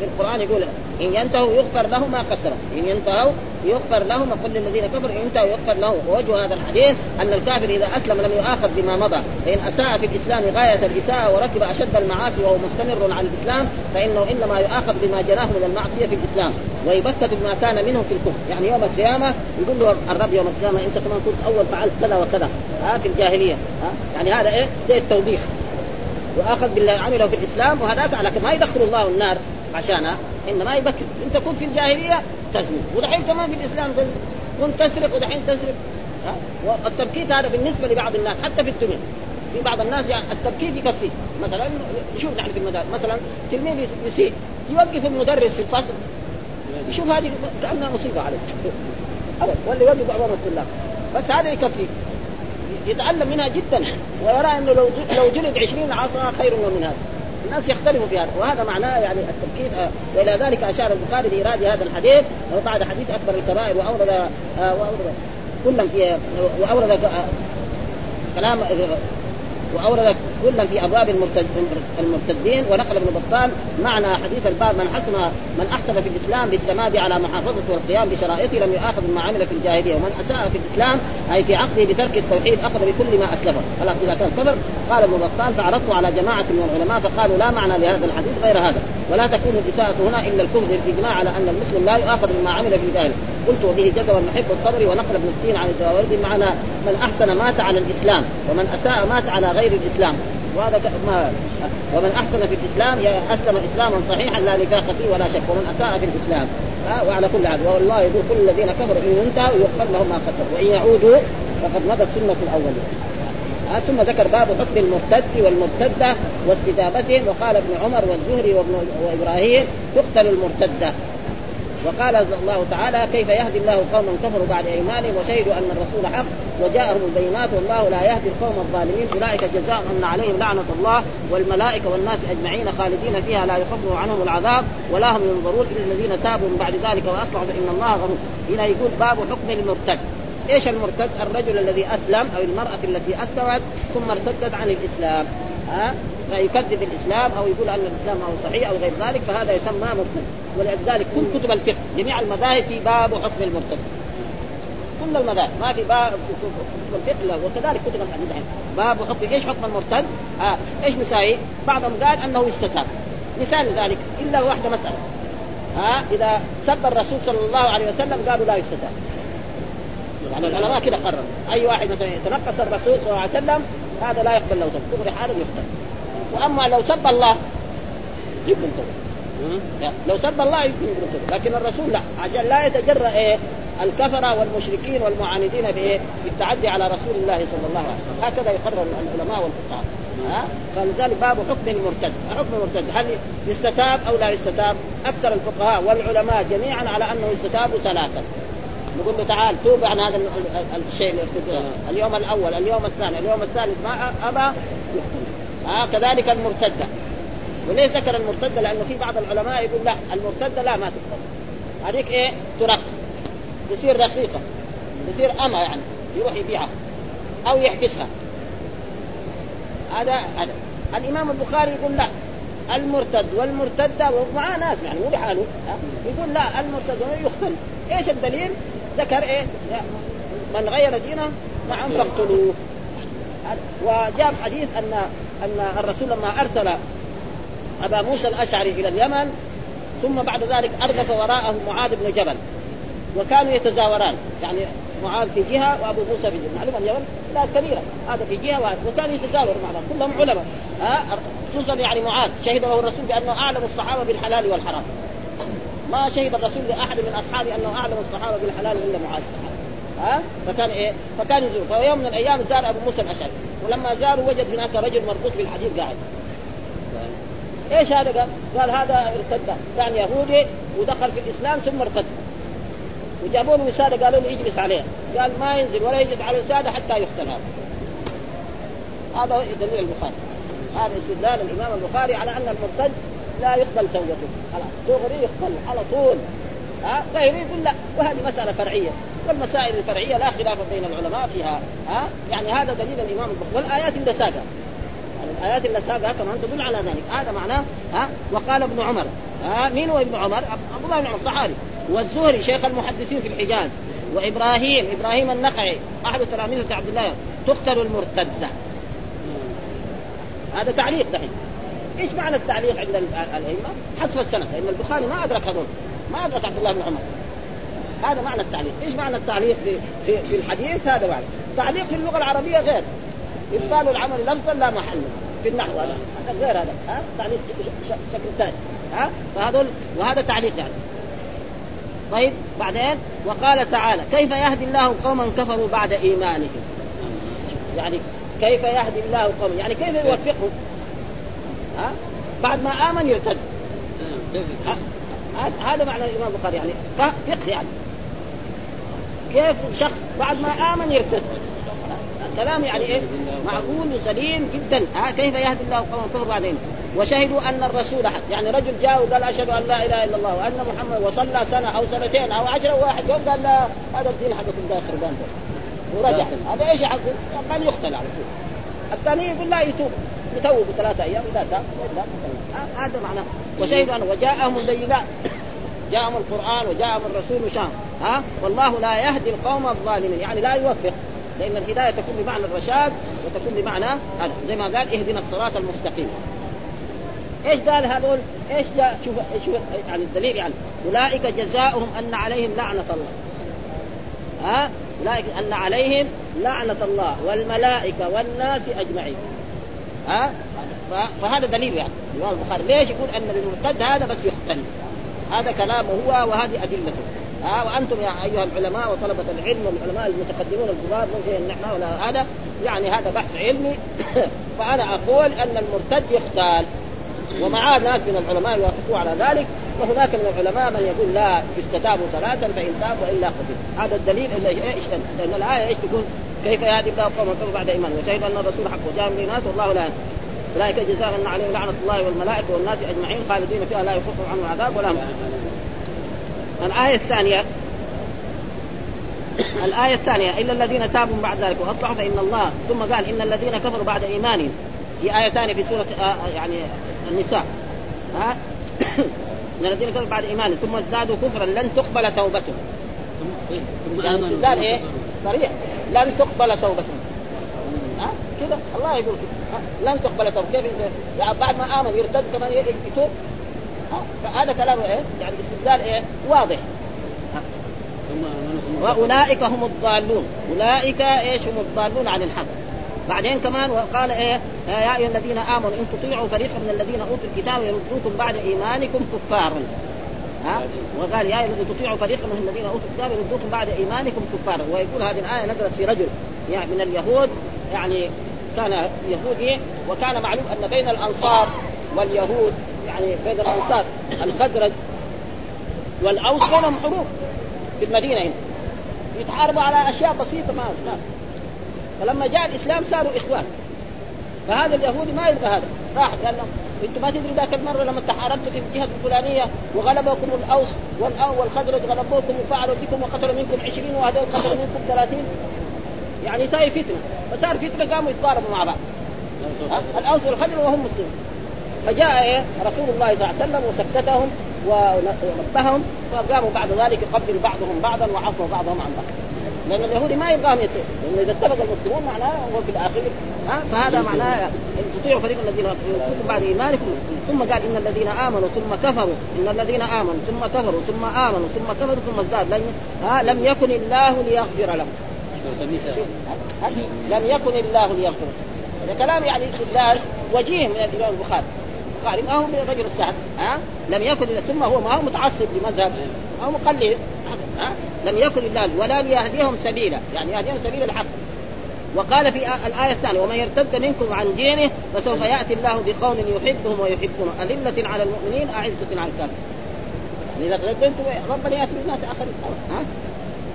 في القرآن يقول إن ينتهوا يغفر له ما قد إن ينتهوا يغفر لهم وقل للذين كفروا. إن ينتهوا يغفر له ووجه هذا الحديث أن الكافر إذا أسلم لم يؤاخذ بما مضى. فإن أساء في الإسلام غاية الإساءة وركب أشد المعاصي وهو مستمر على الإسلام فإنه إنما يؤاخذ بما جناه من المعصية في الإسلام. ويبكت بما كان منه في الكفر. يعني يوم القيامة يقول له الرب يوم القيامة أنت كمان كنت أول فعلت كذا وكذا. ها في الجاهلية. ها يعني هذا إيه؟ زي التوبيخ. واخذ بالله عمله في الإسلام وهذاك لكن ما يدخل الله النار. عشانها إنما يبكر انت كنت في الجاهلية تزني. ودحين كمان في الإسلام كنت تسرق ودحين تسرق. والتبكيت هذا بالنسبة لبعض الناس حتى في الدنيا. في بعض الناس يعني التبكيت يكفي. مثلا شوف نحن في المدارس مثلا تلميذ يسيء يوقف المدرس في الفصل. يشوف هذه كأنها مصيبة عليه. ولا يوقف بعض الطلاب. بس هذا يكفي. يتعلم منها جدا. ويرى إنه لو لو جلد 20 عصا خير من هذا. الناس يختلفوا في هذا. وهذا معناه يعني التبكير آه وإلى ذلك أشار البخاري لايراد هذا الحديث بعد حديث أكبر الكبائر وأورد آه وأورد كلا في وأورد آه كلام واورد كلا في أبواب المرتد المرتدين ونقل ابن بطال معنى حديث الباب من حسن من أحسن في الإسلام بالتمادي على محافظة والقيام بشرائطه لم يؤاخذ بما عمل في الجاهلية. ومن أساء في الإسلام أي في عقده بترك التوحيد أخذ بكل ما أسلفه. خلاص اذا كان كفر قال ابن بطال فعرضت على جماعة من العلماء فقالوا لا معنى لهذا الحديث غير هذا. ولا تكون الإساءة هنا إلا الكفر بالإجماع على أن المسلم لا يؤاخذ بما عمل في ذلك قلت وبه جزم المحب الطبري ونقل ابن السين عن الدواوردي معنى من أحسن مات على الإسلام ومن أساء مات على غير الإسلام. وهذا ما ومن أحسن في الإسلام أسلم إسلاما صحيحا لا نفاق فيه ولا شك. ومن أساء في الإسلام. وعلى كل حال. والله يقول كل الذين كفروا إن ينتهوا يغفر لهم ما قدروا وإن يعودوا فقد مضت سنة الأولين. ثم ذكر باب حكم المرتد والمرتدة واستتابتهم. وقال ابن عمر والزهري وابن وإبراهيم تقتل المرتدة. وقال الله تعالى كيف يهدي الله قوما كفروا بعد إيمانهم وشهدوا أن الرسول حق وجاءهم البينات والله لا يهدي القوم الظالمين أولئك جزاؤهم ان عليهم لعنة الله والملائكة والناس أجمعين خالدين فيها لا يخفف عنهم العذاب ولا هم ينظرون الا الذين تابوا من بعد ذلك وأصلحوا فإن الله غفور هنا يقول باب حكم المرتد. إيش المرتد؟ الرجل الذي أسلم أو المرأة التي أسلمت ثم ارتدت عن الإسلام. ها؟ فيكذب الإسلام أو يقول أن الإسلام هو صحيح أو غير ذلك فهذا يسمى مرتد ولذلك كل كتب الفقه جميع المذاهب في باب حكم المرتد كل المذاهب ما في باب كتب الفقه وكذلك كتب الحديث باب حكم إيش حكم المرتد؟ آه. إيش مساوي؟ بعضهم قال أنه يستتاب مثال ذلك إلا واحدة مسألة ها آه. إذا سب الرسول صلى الله عليه وسلم قالوا لا يستتاب يعني العلماء كذا قرروا أي واحد مثلا يتنقص الرسول صلى الله عليه وسلم هذا لا يقبل له كفر حاله يقتل وأما لو سب الله يقبل توبه لو سب الله يمكن توبه لكن الرسول لا. عشان لا يتجرأ إيه الكفره والمشركين والمعاندين بايه؟ بالتعدي على رسول الله صلى الله عليه وسلم. هكذا يقرر العلماء والفقهاء. ها؟ فلذلك باب حكم المرتد. حكم المرتد هل يستتاب أو لا يستتاب؟ أكثر الفقهاء والعلماء جميعا على أنه يستتاب ثلاثا. نقول له تعال توب عن هذا الشيء اليوم الأول اليوم الثاني اليوم الثالث ما أبى ها كذلك المرتدة. وليه ذكر المرتدة؟ لأنه في بعض العلماء يقول لا المرتدة لا ما تقبل. هذيك إيه؟ ترخ. تصير رقيقه تصير اما يعني يروح يبيعها أو يحبسها. هذا هذا. الإمام البخاري يقول لا المرتد والمرتدة ومعاه ناس يعني مو بحاله. يقول لا المرتد يقتل. إيش الدليل؟ ذكر إيه؟ من غير دينه نعم فاقتلوه وجاء حديث أن أن الرسول لما أرسل أبا موسى الأشعري إلى اليمن ثم بعد ذلك ارجف وراءه معاذ بن جبل. وكانوا يتزاوران يعني معاذ في جهة وأبو موسى في جهة. معلومه اليمن؟ بلاد كبيرة. هذا في جهة وهذا وكانوا يتزاوروا مع بعض. كلهم علماء. ها؟ خصوصا يعني معاذ. شهد له الرسول بأنه أعلم الصحابة بالحلال والحرام. ما شهد الرسول لأحد من أصحابه أنه أعلم الصحابة بالحلال إلا معاذ. ها؟ فكان إيه؟ فكان يزور. فيوم من الأيام زار أبو موسى الأشعري. ولما زاروا وجد هناك رجل مربوط بالحديد قاعد. إيش هذا؟ قال؟ قال هذا ارتد. كان يهودي ودخل في الإسلام ثم ارتد. وجابوا له وساده قالوا له اجلس عليها قال ما ينزل ولا يجلس على الوساده حتى يقتل هذا. هذا دليل البخاري. هذا استدلال الإمام البخاري على أن المرتد لا يقبل توبته. خلاص دغري يقبل على طول. ها؟ غيره يقول لا. وهذه مسألة فرعية. والمسائل الفرعية لا خلاف بين العلماء فيها. ها؟ يعني هذا دليل الإمام البخاري. والآيات اللي ساقها. يعني الآيات اللي ساقها كمان تدل على ذلك. هذا معناه ها؟ وقال ابن عمر. ها؟ مين هو ابن عمر؟ عبد الله بن عمر صحابي. والزهري شيخ المحدثين في الحجاز. وإبراهيم إبراهيم النخعي. أحد تلاميذ عبد الله. تقتل المرتده هذا تعليق دحين. إيش معنى التعليق عند الأئمة؟ حذف السند لأن البخاري ما ادرك هذول ما أدرك عبد الله بن عمر. هذا معنى التعليق، إيش معنى التعليق في في, في الحديث؟ هذا معنى. التعليق في اللغة العربية غير. إبطال العمل لفظا لا محل. في النحو هذا. غير هذا. ها؟ تعليق شكل ثاني. ها؟ فهذول وهذا تعليق يعني. طيب بعدين؟ وقال تعالى كيف يهدي الله قوما كفروا بعد إيمانهم؟ يعني كيف يهدي الله قوما؟ يعني كيف يوفقهم؟ ها؟ بعد ما آمن يرتد. هذا معنى الإمام البخاري يعني. فقه يعني. كيف شخص بعد ما آمن يرتد؟ كلام يعني إيه؟ معقول وسليم جدا. ها كيف يهدي الله قوما كفروا بعدين. وشهدوا أن الرسول حق. يعني رجل جاء وقال أشهد أن لا إله إلا الله وأن محمد وصلى سنة أو سنتين أو عشرة واحد. يوم قال لا هذا الدين حقكم ده خربان ورجع. هذا إيش حقه؟ قال يقتل على طول. الثاني يقول لا يتوب. يتوب ثلاثة أيام اذا تاب هذا معناه. وشهدوا ان وجاءهم البينات. جاءهم القرآن وجاءهم الرسول وشام ها؟ والله لا يهدي القوم الظالمين. يعني لا يوفق. لأن الهداية تكون بمعنى الرشاد وتكون بمعنى هذا. زي ما قال اهدنا الصراط المستقيم. إيش قال هذول؟ إيش جاء؟ شوف شوف يعني الدليل يعني. أولئك جزاؤهم أن عليهم لعنة الله. ها؟ أولئك أن عليهم لعنة الله والملائكة والناس أجمعين. ها؟ فهذا دليل يعني. البخاري. ليش يقول أن المرتد هذا بس يقتل هذا كلامه هو وهذه أدلته. ها وأنتم يا أيها العلماء وطلبة العلم والعلماء المتقدمون الكبار مو زي نحن ولا هذا؟ يعني هذا بحث علمي. فأنا أقول أن المرتد يقتل ومعاه ناس من العلماء يوافقوا على ذلك وهناك من العلماء من يقول لا يستتابوا ثلاثا فإن تاب وإلا قتل هذا الدليل اللي إيش لأن الآية إيش تقول؟ كيف يهدي الله قوما بعد إيمان؟ وشهد أن الرسول حق وجاء من الناس والله لا أولئك جزاء ان عليهم لعنة الله والملائكة والناس أجمعين خالدين فيها لا يخفف عنهم العذاب ولا هم. الآية الثانية الآية الثانية إلا الذين تابوا بعد ذلك وأصلحوا فإن الله ثم قال إن الذين كفروا بعد إيمانهم. في آية ثانية في سورة آه يعني النساء. ها؟ إن الذين كفروا بعد إيمانهم ثم ازدادوا كفرا لن تقبل توبتهم. ثم يعني استدلال إيه؟ صريح. لن تقبل توبتهم. ها؟ كذا الله يقول كده لن تقبل توبتهم كيف يعني بعد ما آمن يرتد كمان يتوب. فهذا كلام إيه؟ يعني استدلال إيه؟ واضح. وأولئك هم الضالون. أولئك إيش؟ هم الضالون عن الحق. بعدين كمان وقال إيه؟ يا أيها الذين آمنوا إن تطيعوا فريقا من الذين أوتوا الكتاب يردوكم بعد إيمانكم كفارا ها؟ وقال يا الذي تطيعوا فريقا من الذين أوتوا الكتاب يردوكم بعد إيمانكم كفارا ويقول هذه الآية نزلت في رجل يعني من اليهود. يعني كان يهودي وكان معلوم أن بين الأنصار واليهود يعني بين الأنصار الخزرج والأوس بينهم حروب في المدينة هنا. يتحاربوا على أشياء بسيطة ما ما فلما جاء الإسلام صاروا إخوان. فهذا اليهودي ما يبغى هذا. راح قال لهم أنتم ما تدروا ذاك المرة لما تحاربتوا في الجهة الفلانية وغلبكم الأوس والخزرج غلبوكم وفعلوا بكم وقتلوا منكم 20 وهذول قتلوا منكم 30 يعني صار فتنة. فصار فتنة قاموا يتضاربوا مع بعض. الأوس والخزرج وهم مسلمين فجاء إيه؟ رسول الله صلى الله عليه وسلم وسكتهم ونبههم فقاموا بعد ذلك يقبل بعضهم بعضا وعفوا بعضهم عن بعض. لأن اليهودي ما يبغاهم يتقوا لأنه إذا اتفق المسلمون معناه هو في الاخير ها؟ فهذا معناه إن تطيعوا فريق الذين يؤتوكم بعد إيمانكم. ثم قال إن الذين آمنوا ثم كفروا. إن الذين آمنوا ثم كفروا ثم آمنوا ثم كفروا ثم ازداد لم يكن الله ليغفر لهم. لم يكن الله ليغفر. هذا كلام يعني استدلال وجيه من الإمام البخاري. البخاري ما هو رجل السعد ها؟ لم يكن ثم هو ما هو متعصب لمذهب أو مقلد. ها؟ لم يكن الله ولا ليهديهم سبيلا. يعني يهديهم سبيل الحق. وقال في الآية الثانية ومن يرتد منكم عن دينه فسوف يأتي الله بقوم يحبهم ويحبونه أذلة على المؤمنين أعزة على الكافرين. يعني إذا ترددتم ربنا يأتي بالناس آخرين.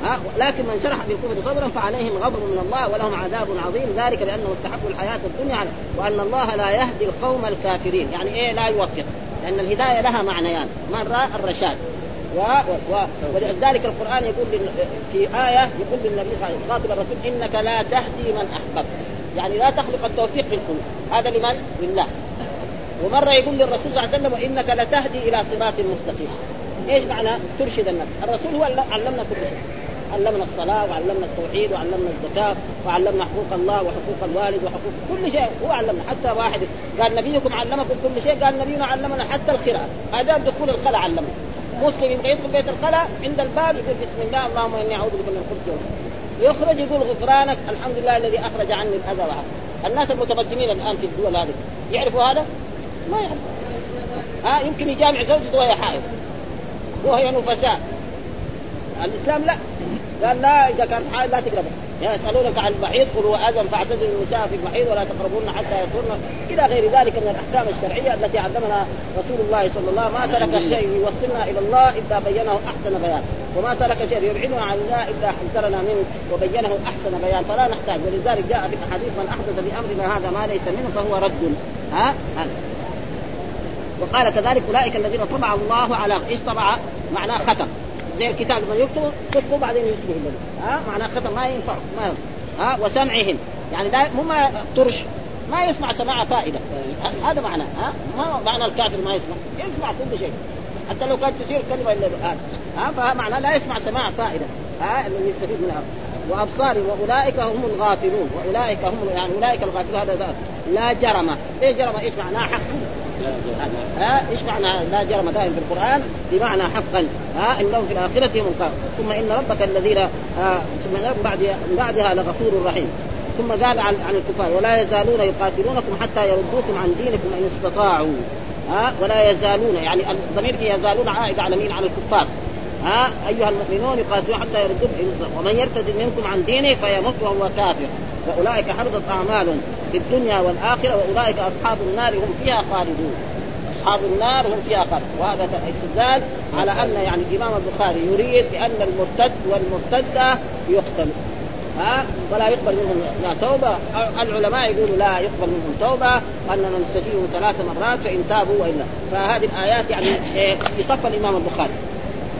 ها لكن من شرح بالكفر صدرا فعليهم غضب من الله ولهم عذاب عظيم ذلك لأنه استحبوا الحياة الدنيا وأن الله لا يهدي القوم الكافرين. يعني إيه لا يوفق؟ لأن الهداية لها معنيان. مره الرشاد. و... و... ولذلك القرآن يقول لل... في آية يقول للنبي صلى الله عليه وسلم خاطب الرسول إنك لا تهدي من أحببت. يعني لا تخلق التوفيق في القلوب. هذا لمن؟ لله. ومرة يقول للرسول صلى الله عليه وسلم وانك لتهدي إلى صراط مستقيم. إيش معنى؟ ترشد الناس؟ الرسول هو علمنا كل شيء. علمنا الصلاة وعلمنا التوحيد وعلمنا الزكاة وعلمنا حقوق الله وحقوق الوالد وحقوق كل شيء. هو علمنا. حتى واحد قال نبيكم علمكم كل شيء قال نبينا علمنا حتى القراءة. آداب دخول الخلاء علمنا. مسلم يبغى يدخل بيت الخلاء عند الباب يقول بسم الله اللهم إني أعوذ بك من الخبث يخرج يقول غفرانك الحمد لله الذي أخرج عني الأذى وحق. الناس المتمدنين الآن في الدول هذه يعرفوا هذا؟ ما يعرفوا. ها يمكن يجامع زوجته وهي حائض. وهي نفساء. الإسلام لا. قال لا إذا كان حائض لا تقربه. يسألونك عن المحيض قل هو آذن فاعتزلوا النساء في المحيض ولا تقربون حتى يطهرن إلى غير ذلك من الأحكام الشرعية التي علمنا رسول الله صلى الله عليه وسلم ما ترك شيء يوصلنا إلى الله إلا بينه أحسن بيان. وما ترك شيء يبعدنا عن الله إلا حذرنا منه وبينه أحسن بيان. فلا نحتاج. ولذلك جاء في الاحاديث من أحدث بأمرنا هذا ما ليس منه فهو رد. ها, ها. وقال كذلك أولئك الذين طبع الله على إيش طبع؟ معناه ختم. زي الكتاب لما يكتبوا كتبوا بعدين يكتبوا الذي ها؟ معناه ختم ما ينفع ما ينفع. ها؟ وسمعهم. يعني لا مو ما طرش ما يسمع سماع فائدة. هذا معناه. ها؟ ما معنى الكافر ما يسمع. يسمع كل شيء. حتى لو كانت تثير كلمة إلا الان ها؟ فمعناه لا يسمع سماع فائدة. ها؟ اللي يستفيد منها. وأبصارهم وأولئك هم الغافلون. وأولئك هم يعني أولئك الغافلون. هذا لا جرم. إيه جرم؟ إيش معناه؟ حق. ها إيش معنى لا جرم دائما في القرآن؟ بمعنى حقا ها انهم في الآخرة هم ثم إن ربك الذين ثم بعد بعدها لغفور رحيم. ثم قال عن عن الكفار ولا يزالون يقاتلونكم حتى يردوكم عن دينكم إن استطاعوا ها ولا يزالون يعني الضمير في يزالون عائد على مين؟ على الكفار. ها؟ أيها المؤمنون يقاتلون حتى يردوكم ومن يرتد منكم عن دينه فيمت وهو كافر. فاولئك حبطت أعمالهم في الدنيا والآخرة وأولئك أصحاب النار هم فيها خالدون. أصحاب النار هم فيها خالدون. وهذا استدلال على أن يعني الإمام البخاري يريد بأن المرتد والمرتدة يقتل. ها؟ ولا يقبل منهم لا توبة. العلماء يقولوا لا يقبل منهم توبة واننا نستجيبهم ثلاث مرات فإن تابوا وإلا. فهذه الآيات يعني إيه، في صف الإمام البخاري.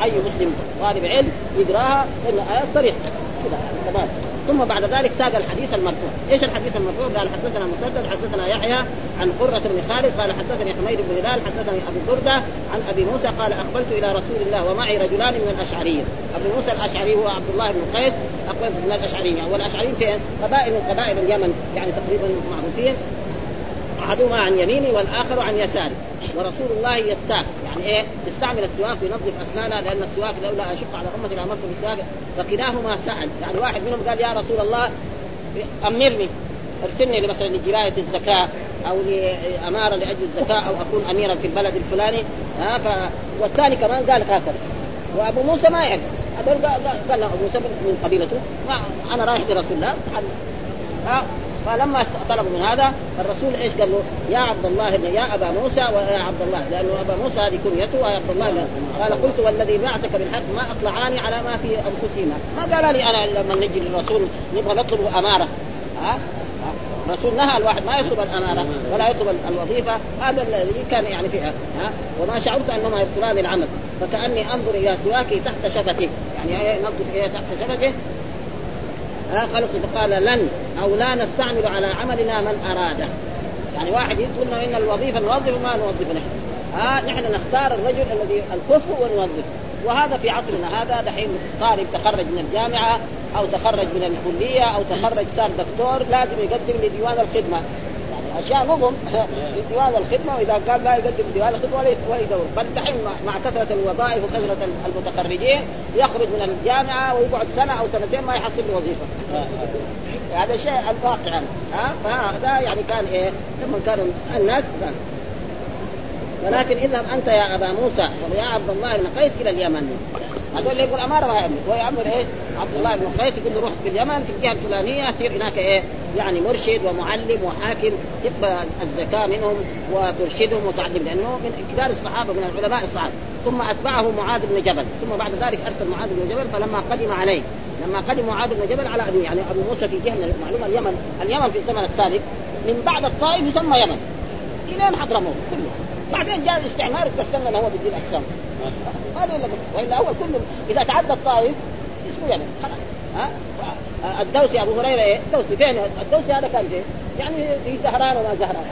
أي مسلم طالب علم يقراها لأن آيات صريحة. كذا تمام. ثم بعد ذلك ساق الحديث المرفوع، إيش الحديث المرفوع؟ قال حدثنا مسدد حدثنا يحيى عن قرة بن خالد قال حدثني حميد بن هلال حدثني أبو بردة عن أبي موسى قال أقبلت إلى رسول الله ومعي رجلان من الاشعريين، أبو موسى الأشعري هو عبد الله بن قيس أقبلت من الاشعريين، والاشعريين فين؟ قبائل من قبائل اليمن يعني تقريبا معروفين. أحدهما عن يميني والآخر عن يساري. ورسول الله يستاك يعني إيه؟ يستعمل السواك وينظف اسنانه لأن السواك لولا اشق على أمتي لامرت بالسواك فكلاهما سأل. يعني واحد منهم قال يا رسول الله أمرني أرسلني مثلا لجراية الزكاة أو لأمارة لأجل الزكاة أو أكون اميرا في البلد الفلاني. ها ف... والثاني كمان قال هكذا. وأبو موسى ما يعرف. هذول قال له أبو موسى من قبيلته. ما أنا رايح لرسول الله. فلما طلبوا من هذا الرسول إيش قال له؟ يا عبد الله يا أبا موسى ويا عبد الله. لأنه أبا موسى هذه كنيته ويا عبد الله قال قلت والذي بعثك بالحق ما أطلعاني على ما في انفسهما ما قال لي أنا لما نجي للرسول نبغى نطلب أمارة. ها؟ الرسول نهى الواحد ما يطلب الامانه ولا يطلب الوظيفة. هذا الذي كان يعني فيها. ها؟ وما شعرت أنهما يبطلان العمل. فكأني أنظر إلى سواكي تحت شفته يعني ينظر إلى تحت شفته خلص فقال لن أو لا نستعمل على عملنا من اراده يعني واحد يقول لنا إن الوظيفة نوظف ما نوظف نحن. ها نحن نختار الرجل الذي الكفء ونوظفه وهذا في عصرنا. هذا دحين طالب تخرج من الجامعة أو تخرج من الكلية أو تخرج صار دكتور لازم يقدم لديوان الخدمة. اشياء نظم لديوان الخدمة وإذا قال لا يقدم ديوان الخدمة ولا يدور. بل دحين مع كثرة الوظائف وكثرة المتخرجين يخرج من الجامعة ويقعد سنة أو سنتين ما يحصل له وظيفة. هذا شيء الواقع. ها؟ فهذا يعني كان إيه؟ لما كانوا الناس كان ولكن إذهب أنت يا أبا موسى ويا عبد الله بن قيس إلى اليمن. هذول اللي يقول أمارة ما يعمل هو يامر إيه؟ عبد الله بن قيس يقول له روح في اليمن في الجهة الفلانية تصير هناك إيه؟ يعني مرشد ومعلم وحاكم تقبل الزكاه منهم وترشدهم وتعلم لأنه من كبار الصحابة من العلماء الصحابة. ثم أتبعه معاذ بن جبل ثم بعد ذلك أرسل معاذ بن جبل فلما قدم عليه لما قدم معاذ بن جبل على أبي يعني أبو موسى في جهه من المعلومه اليمن اليمن في الزمن السابق من بعد الطائف يسمى يمن. إلى حضرموت كله. بعدين جاء الاستعمار استسلم انه هو بدي الاقسام هذا ولا وإلا اول كله إذا تعدى الطائف اسمه يمن. ها؟ الدوسي أبو هريرة إيه؟ الدوسي فين؟ الدوسي هذا كان فين؟ يعني في زهران وما زهران.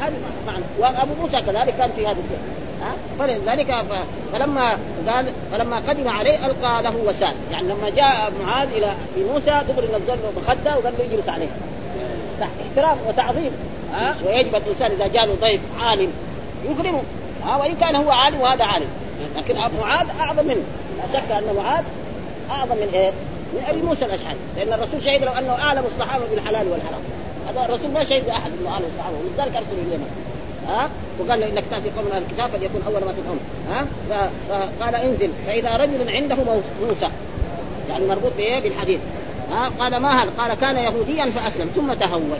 هذا معنى. وأبو موسى كذلك كان في هذا الجهاد ها؟ فلذلك فلما قال فلما قدم عليه ألقى له وسال. يعني لما جاء معاذ إلى موسى دغري نزل له مخده وقال له اجلس عليه. احترام وتعظيم. ها؟ ويجب الانسان إذا جاء له ضيف عالم يكرمه. وإن كان هو عالم وهذا عالم. لكن معاذ أعظم منه. لا شك أن معاذ أعظم من إيه؟ من أبي موسى الأشعري. لأن الرسول شهد له أنه أعلم الصحابة بالحلال والحرام. هذا الرسول ما شهد لاحد إنه أعلم الصحابة. ولذلك أرسل اليمن ها؟ وقال له إنك تأتي قوم أهل الكتاب فليكن أول ما تدعون ها؟ فقال انزل. فإذا رجل عنده موسى. يعني مربوط بإيه؟ بالحديث ها؟ قال ما هذا؟ قال كان يهوديا فأسلم. ثم تهول.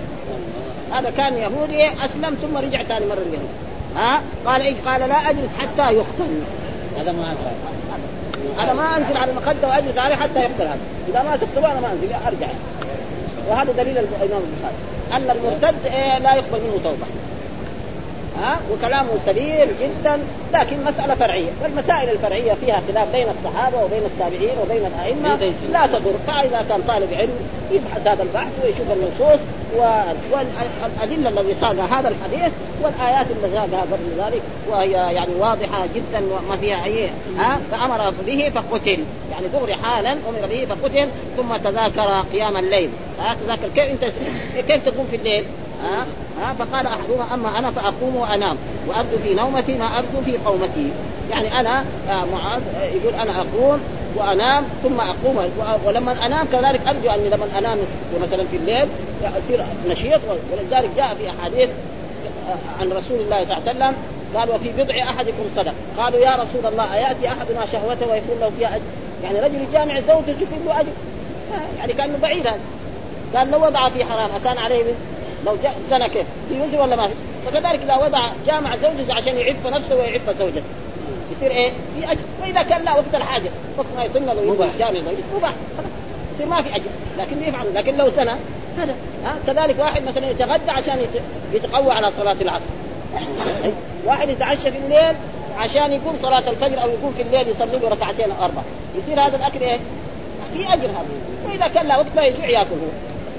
هذا كان يهودي أسلم ثم رجع ثاني مرة اليهود. ها؟ قال إيش؟ قال لا أجلس حتى يقتل. هذا ما أنا ما أنزل على المخده وأجلس عليه حتى يقتل هذا. إذا ما تقتلوا أنا ما أنزل أرجع. وهذا دليل الإمام البخاري. أن المرتد إيه لا يقبل منه توبة. ها؟ وكلامه سليم جدا لكن مسألة فرعية. والمسائل الفرعية فيها خلاف بين الصحابة وبين التابعين وبين الأئمة. لا تضر. فإذا كان طالب علم يبحث هذا البحث ويشوف النصوص والأدلة الذي صاغ هذا الحديث والآيات اللي صاغها قبل ذلك. وهي يعني واضحة جدا وما فيها أي ها؟ فأمر به فقتل. يعني دغري حالا أمر به فقتل ثم تذاكر قيام الليل. ها؟ تذاكر. كيف أنت كيف تقوم في الليل؟ ها؟ ها؟ فقال أحدهما أما أنا فأقوم وأنام. وأبدو في نومتي ما أبدو في قومتي. يعني أنا آه، معاذ آه، يقول أنا أقوم وأنام ثم أقوم. ولما أنام كذلك أرجو أني لما أنام مثلا في الليل اصير نشيط. ولذلك جاء في أحاديث آه، عن رسول الله صلى الله عليه وسلم قال وفي بضع أحدكم صدق قالوا يا رسول الله أيأتي أحدنا شهوته ويكون له فيها أجر؟ يعني رجل جامع زوجته تشوف له أجر. يعني كأنه بعيد هذا. قال لو وضع في حرام اكان عليه لو جاء زنا كيف؟ في وزر ولا ما في. فكذلك إذا وضع جامع زوجته عشان يعف نفسه ويعف زوجته. يصير إيه؟ في أجر. وإذا كان لا وقت الحاجة. وقت ما له يبغى جامع زوجته. مباح. يصير ما في أجر. لكن يفعل. لكن لو زنا هذا. ها؟ كذلك واحد مثلا يتغدى عشان يتقوى على صلاة العصر. واحد يتعشى في الليل عشان يقوم صلاة الفجر أو يقوم في الليل يصلي له ركعتين أو أربع يصير هذا الأكل إيه؟ في أجر هذا. وإذا كان لا وقت ما يجوع ياكل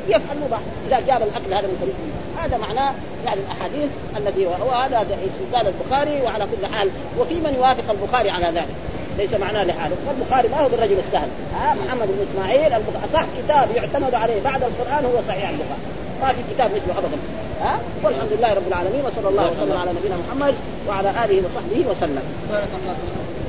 يفعل مباح. إذا جاب الأكل هذا من طريق هذا معناه يعني الأحاديث التي هو هذا استدلال البخاري وعلى كل حال وفي من يوافق البخاري على ذلك. ليس معناه لحاله. والبخاري ما هو بالرجل السهل. ها محمد بن إسماعيل اصح كتاب يعتمد عليه. بعد القرآن هو صحيح البخاري. ما في كتاب مثله ابدا. ها والحمد لله رب العالمين وصلى الله وسلم على نبينا محمد وعلى آله وصحبه وسلم. بارك الله فيك.